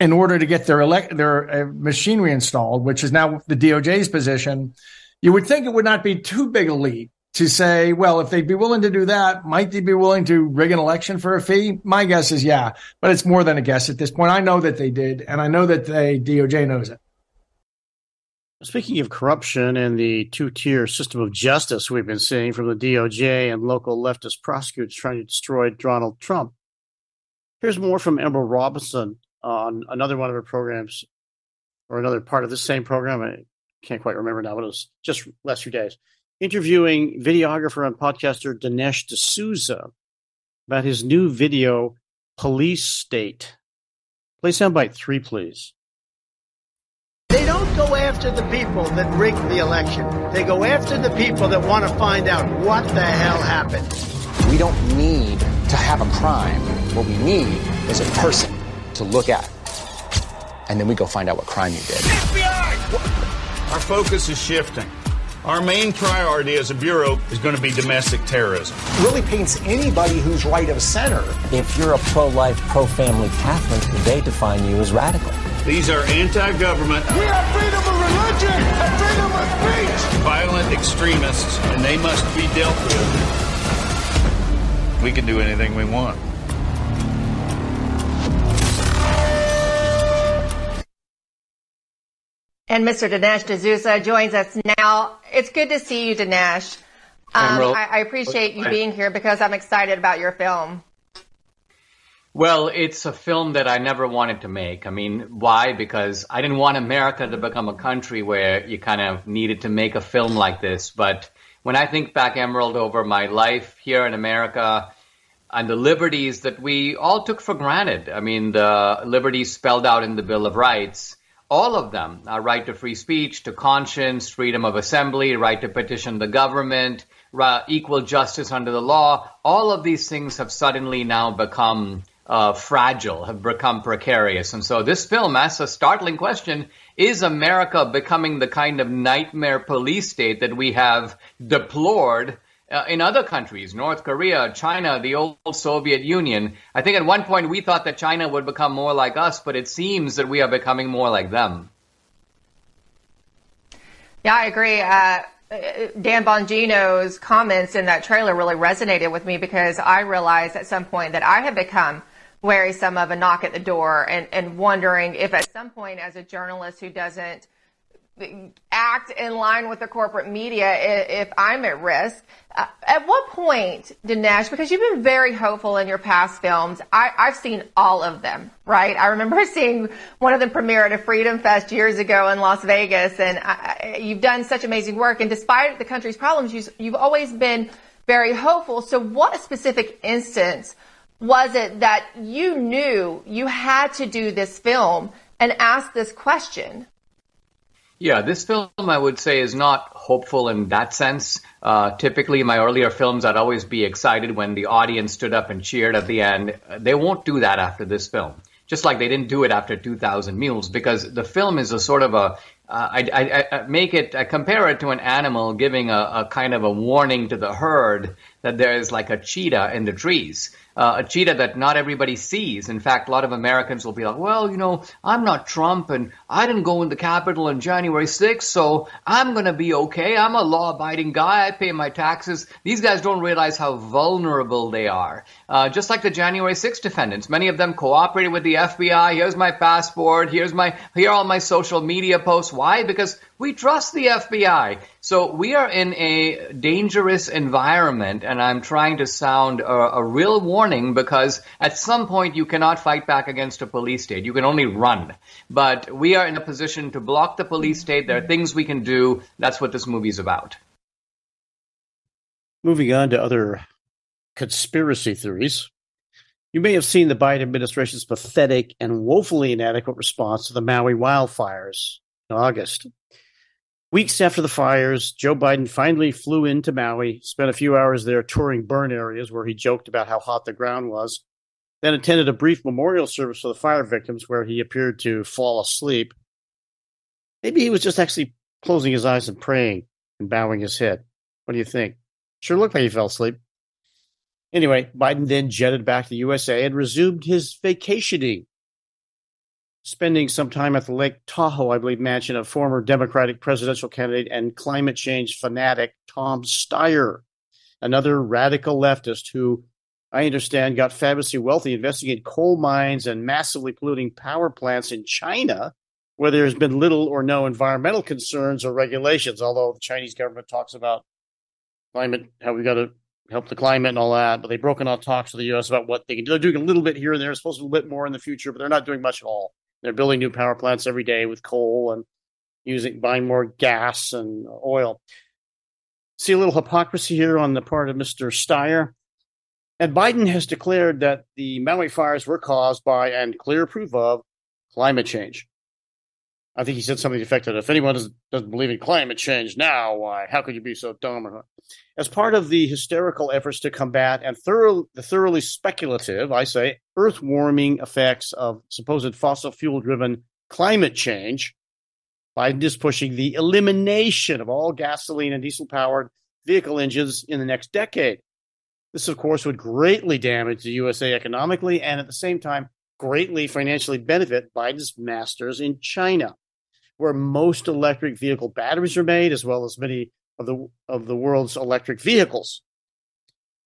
in order to get their elect their uh, machinery installed, which is now the DOJ's position, you would think it would not be too big a leap to say, well, if they'd be willing to do that, might they be willing to rig an election for a fee? My guess is yeah, but it's more than a guess at this point. I know that they did, and I know that the DOJ knows it. Speaking of corruption and the two tier system of justice we've been seeing from the DOJ and local leftist prosecutors trying to destroy Donald Trump, here's more from Emerald Robinson on another one of her programs or another part of the same program. I can't quite remember now, but it was just last few days. Interviewing videographer and podcaster Dinesh D'Souza about his new video, Police State. Play soundbite three, please. They don't go after the people that rigged the election. They go after the people that want to find out what the hell happened. We don't need to have a crime. What we need is a person to look at. And then we go find out what crime you did. FBI! Our focus is shifting. Our main priority as a bureau is going to be domestic terrorism. Really paints anybody who's right of center. If you're a pro-life, pro-family Catholic, they define you as radical. These are anti-government. We have freedom of religion and freedom of speech. Violent extremists, and they must be dealt with. We can do anything we want. And Mr. Dinesh D'Souza joins us now. It's good to see you, Dinesh. Um, I, I, appreciate you being here because I'm excited about your film. Well, it's a film that I never wanted to make. I mean, why? Because I didn't want America to become a country where you kind of needed to make a film like this. But when I think back, Emerald, over my life here in America and the liberties that we all took for granted, I mean, the liberties spelled out in the Bill of Rights, all of them, our right to free speech, to conscience, freedom of assembly, right to petition the government, equal justice under the law, all of these things have suddenly now become uh, fragile, have become precarious. And so this film asks a startling question Is America becoming the kind of nightmare police state that we have deplored uh, in other countries, North Korea, China, the old Soviet Union. I think at one point we thought that China would become more like us, but it seems that we are becoming more like them. Yeah, I agree. Uh, Dan Bongino's comments in that trailer really resonated with me because I realized at some point that I had become wary wearisome of a knock at the door and, and wondering if at some point as a journalist who doesn't act in line with the corporate media if I'm at risk. Uh, at what point, Dinesh, because you've been very hopeful in your past films, I, have seen all of them, right? I remember seeing one of them premiere at a Freedom Fest years ago in Las Vegas, and I, you've done such amazing work. And despite the country's problems, you, you've always been very hopeful. So what specific instance was it that you knew you had to do this film and ask this question? Yeah, this film I would say is not hopeful in that sense. Uh, typically, my earlier films, I'd always be excited when the audience stood up and cheered at the end. They won't do that after this film, just like they didn't do it after 2,000 Mules, because the film is a sort of a uh, I, I, I, make it, I compare it to an animal giving a, a, kind of a warning to the herd that there is like a cheetah in the trees uh, a cheetah that not everybody sees. In fact, a lot of Americans will be like, well, you know, I'm not Trump and I didn't go in the Capitol on January 6th, so I'm going to be okay. I'm a law abiding guy. I pay my taxes. These guys don't realize how vulnerable they are. Uh, just like the January 6th defendants, many of them cooperated with the FBI. Here's my passport. Here's my, here are all my social media posts. Why? Because we trust the FBI. So we are in a dangerous environment, and I'm trying to sound a, a, real warning because at some point you cannot fight back against a police state. You can only run. But we are in a position to block the police state. There are things we can do. That's what this movie is about. Moving on to other conspiracy theories. You may have seen the Biden administration's pathetic and woefully inadequate response to the Maui wildfires in August. Weeks after the fires, Joe Biden finally flew into Maui, spent a few hours there touring burn areas where he joked about how hot the ground was, then attended a brief memorial service for the fire victims where he appeared to fall asleep. Maybe he was just actually closing his eyes and praying and bowing his head. What do you think? Sure looked like he fell asleep. Anyway, Biden then jetted back to the USA and resumed his vacationing spending some time at the Lake Tahoe, I believe, mansion of former Democratic presidential candidate and climate change fanatic Tom Steyer, another radical leftist who I understand got fabulously wealthy investing in coal mines and massively polluting power plants in China, where there's been little or no environmental concerns or regulations, although the Chinese government talks about climate, how we've got to help the climate and all that, but they've broken off talks with the U.S. about what they can do. They're doing a little bit here and there, supposed to a little bit more in the future, but they're not doing much at all. They're building new power plants every day with coal and using buying more gas and oil. See a little hypocrisy here on the part of Mr. Steyer. And Biden has declared that the Maui fires were caused by and clear proof of climate change. I think he said something effective. If anyone doesn't, doesn't believe in climate change now, why? How could you be so dumb? As part of the hysterical efforts to combat and thorough, the thoroughly speculative, I say, earth warming effects of supposed fossil fuel driven climate change, Biden is pushing the elimination of all gasoline and diesel powered vehicle engines in the next decade. This, of course, would greatly damage the USA economically and at the same time greatly financially benefit Biden's masters in China where most electric vehicle batteries are made, as well as many of the of the world's electric vehicles.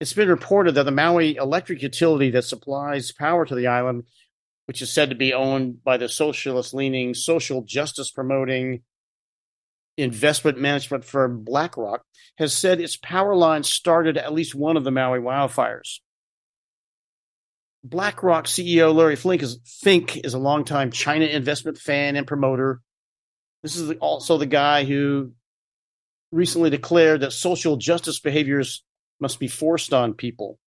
It's been reported that the Maui electric utility that supplies power to the island, which is said to be owned by the socialist leaning, social justice promoting investment management firm BlackRock, has said its power line started at least one of the Maui wildfires. BlackRock CEO Larry Fink is, Fink is a longtime China investment fan and promoter this is also the guy who recently declared that social justice behaviors must be forced on people.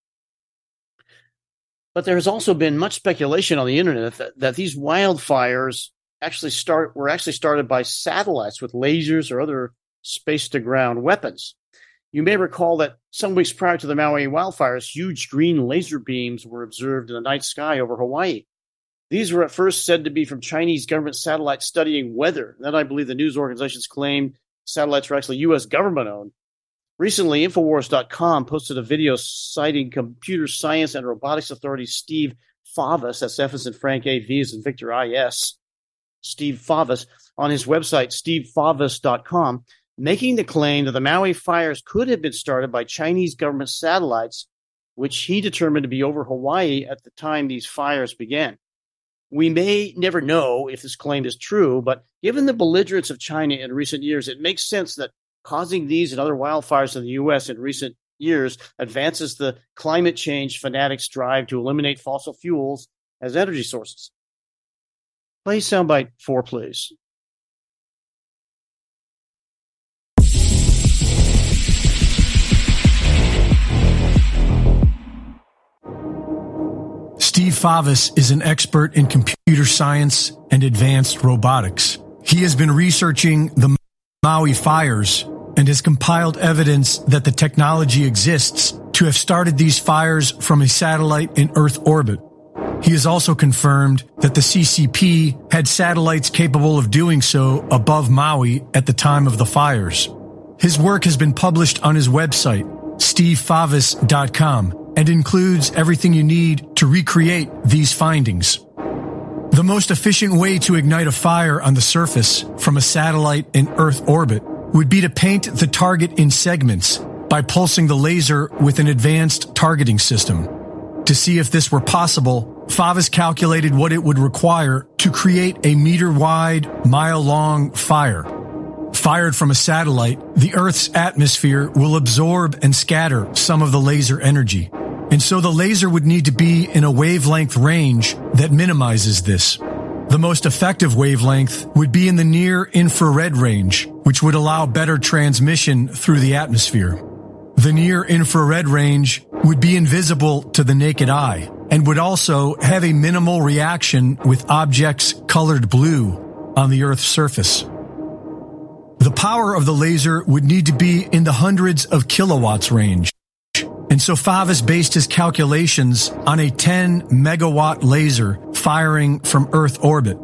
But there has also been much speculation on the internet that, that these wildfires actually start were actually started by satellites with lasers or other space to ground weapons. You may recall that some weeks prior to the Maui wildfires, huge green laser beams were observed in the night sky over Hawaii. These were at first said to be from Chinese government satellites studying weather. Then I believe the news organizations claimed satellites were actually U.S. government owned. Recently, Infowars.com posted a video citing computer science and robotics authority Steve Favis, that's F in Frank A, V as in Victor IS, Steve Favis, on his website, stevefavis.com, making the claim that the Maui fires could have been started by Chinese government satellites, which he determined to be over Hawaii at the time these fires began. We may never know if this claim is true, but given the belligerence of China in recent years, it makes sense that causing these and other wildfires in the U.S. in recent years advances the climate change fanatics' drive to eliminate fossil fuels as energy sources. Play soundbite four, please. Steve Favis is an expert in computer science and advanced robotics. He has been researching the Maui fires and has compiled evidence that the technology exists to have started these fires from a satellite in Earth orbit. He has also confirmed that the CCP had satellites capable of doing so above Maui at the time of the fires. His work has been published on his website, stevefavis.com, and includes everything you need to recreate these findings. The most efficient way to ignite a fire on the surface from a satellite in Earth orbit would be to paint the target in segments by pulsing the laser with an advanced targeting system. To see if this were possible, Favis calculated what it would require to create a meter wide, mile long fire. Fired from a satellite, the Earth's atmosphere will absorb and scatter some of the laser energy. And so the laser would need to be in a wavelength range that minimizes this. The most effective wavelength would be in the near infrared range, which would allow better transmission through the atmosphere. The near infrared range would be invisible to the naked eye and would also have a minimal reaction with objects colored blue on the Earth's surface. The power of the laser would need to be in the hundreds of kilowatts range. And so Favis based his calculations on a 10 megawatt laser firing from Earth orbit,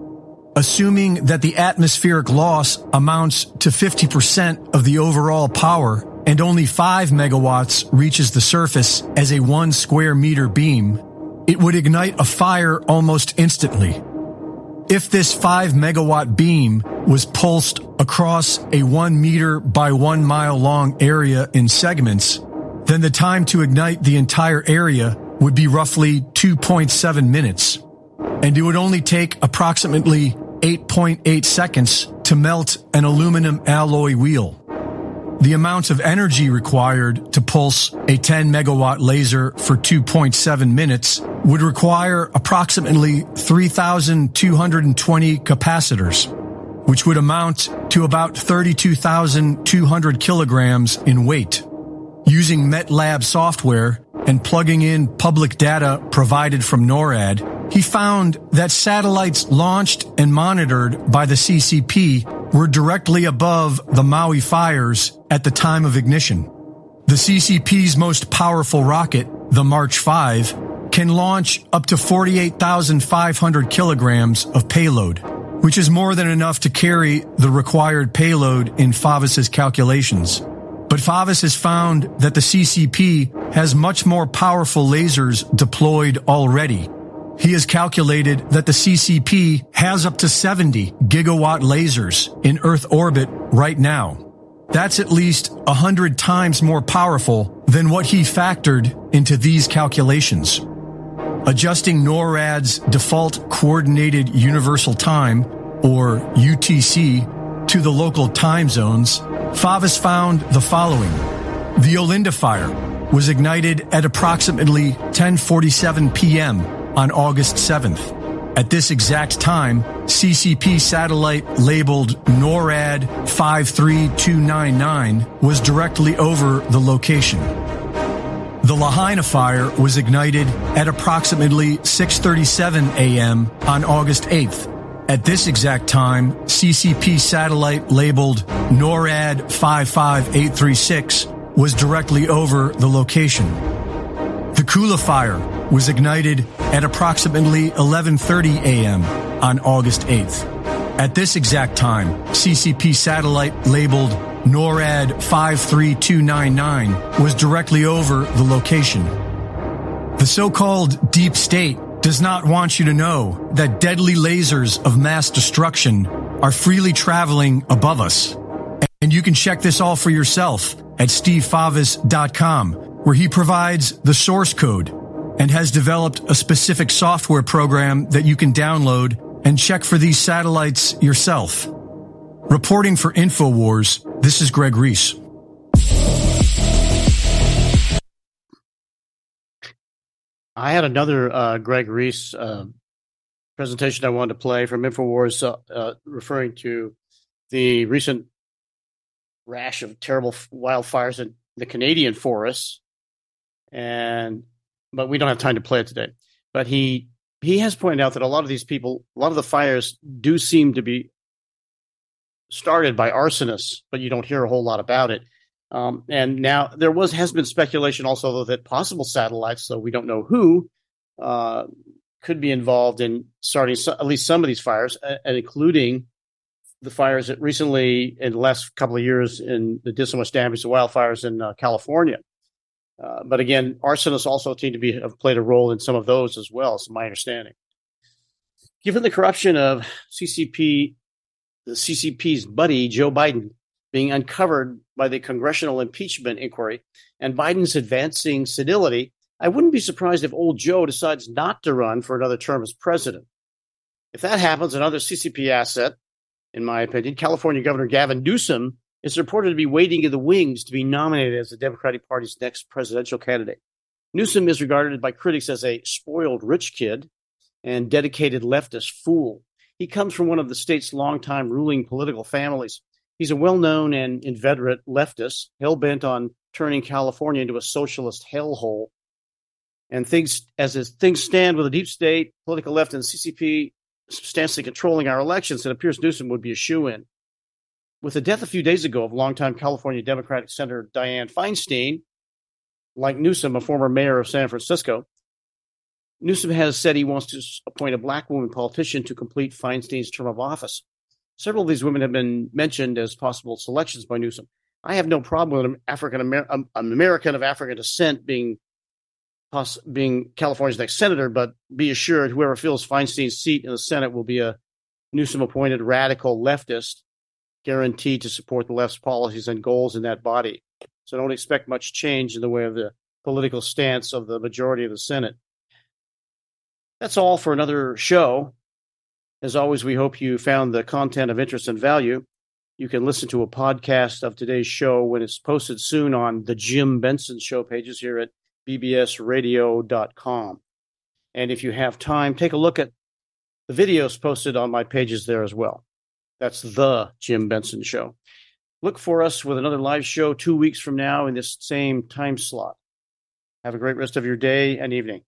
assuming that the atmospheric loss amounts to 50% of the overall power and only 5 megawatts reaches the surface as a 1 square meter beam, it would ignite a fire almost instantly. If this 5 megawatt beam was pulsed across a 1 meter by 1 mile long area in segments, then the time to ignite the entire area would be roughly 2.7 minutes. And it would only take approximately 8.8 seconds to melt an aluminum alloy wheel. The amount of energy required to pulse a 10 megawatt laser for 2.7 minutes would require approximately 3,220 capacitors, which would amount to about 32,200 kilograms in weight. Using MATLAB software and plugging in public data provided from NORAD, he found that satellites launched and monitored by the CCP were directly above the Maui fires at the time of ignition. The CCP's most powerful rocket, the March 5, can launch up to 48,500 kilograms of payload, which is more than enough to carry the required payload in Favis's calculations. But Favis has found that the CCP has much more powerful lasers deployed already. He has calculated that the CCP has up to 70 gigawatt lasers in Earth orbit right now. That's at least 100 times more powerful than what he factored into these calculations. Adjusting NORAD's default coordinated universal time, or UTC, to the local time zones, Favis found the following. The Olinda fire was ignited at approximately 10:47 p.m. on August 7th. At this exact time, CCP satellite labeled NORAD 53299 was directly over the location. The Lahaina fire was ignited at approximately 6:37 a.m. on August 8th at this exact time, CCP satellite labeled NORAD 55836 was directly over the location. The Kula fire was ignited at approximately 11:30 a.m. on August 8th. At this exact time, CCP satellite labeled NORAD 53299 was directly over the location. The so-called deep state does not want you to know that deadly lasers of mass destruction are freely traveling above us. And you can check this all for yourself at stevefavis.com, where he provides the source code and has developed a specific software program that you can download and check for these satellites yourself. Reporting for InfoWars, this is Greg Reese. I had another uh, Greg Reese uh, presentation I wanted to play from InfoWars uh, uh referring to the recent rash of terrible wildfires in the Canadian forests. And but we don't have time to play it today. But he he has pointed out that a lot of these people, a lot of the fires do seem to be started by arsonists, but you don't hear a whole lot about it. Um, and now there was has been speculation also though, that possible satellites, though we don't know who, uh, could be involved in starting so, at least some of these fires, uh, and including the fires that recently in the last couple of years in the did so damage, the wildfires in uh, California. Uh, but again, arsonists also seem to be have played a role in some of those as well. Is my understanding. Given the corruption of CCP, the CCP's buddy Joe Biden being uncovered by the congressional impeachment inquiry and Biden's advancing senility, I wouldn't be surprised if old Joe decides not to run for another term as president. If that happens, another CCP asset, in my opinion, California Governor Gavin Newsom is reported to be waiting in the wings to be nominated as the Democratic Party's next presidential candidate. Newsom is regarded by critics as a spoiled rich kid and dedicated leftist fool. He comes from one of the state's longtime ruling political families He's a well known and inveterate leftist, hell bent on turning California into a socialist hellhole. And things, as things stand with the deep state, political left, and CCP substantially controlling our elections, it appears Newsom would be a shoe in. With the death a few days ago of longtime California Democratic Senator Dianne Feinstein, like Newsom, a former mayor of San Francisco, Newsom has said he wants to appoint a black woman politician to complete Feinstein's term of office. Several of these women have been mentioned as possible selections by Newsom. I have no problem with an African um, an American of African descent being being California's next senator, but be assured whoever fills Feinstein's seat in the Senate will be a Newsom appointed radical leftist guaranteed to support the left's policies and goals in that body. So don't expect much change in the way of the political stance of the majority of the Senate. That's all for another show. As always, we hope you found the content of interest and value. You can listen to a podcast of today's show when it's posted soon on the Jim Benson Show pages here at bbsradio.com. And if you have time, take a look at the videos posted on my pages there as well. That's the Jim Benson Show. Look for us with another live show two weeks from now in this same time slot. Have a great rest of your day and evening.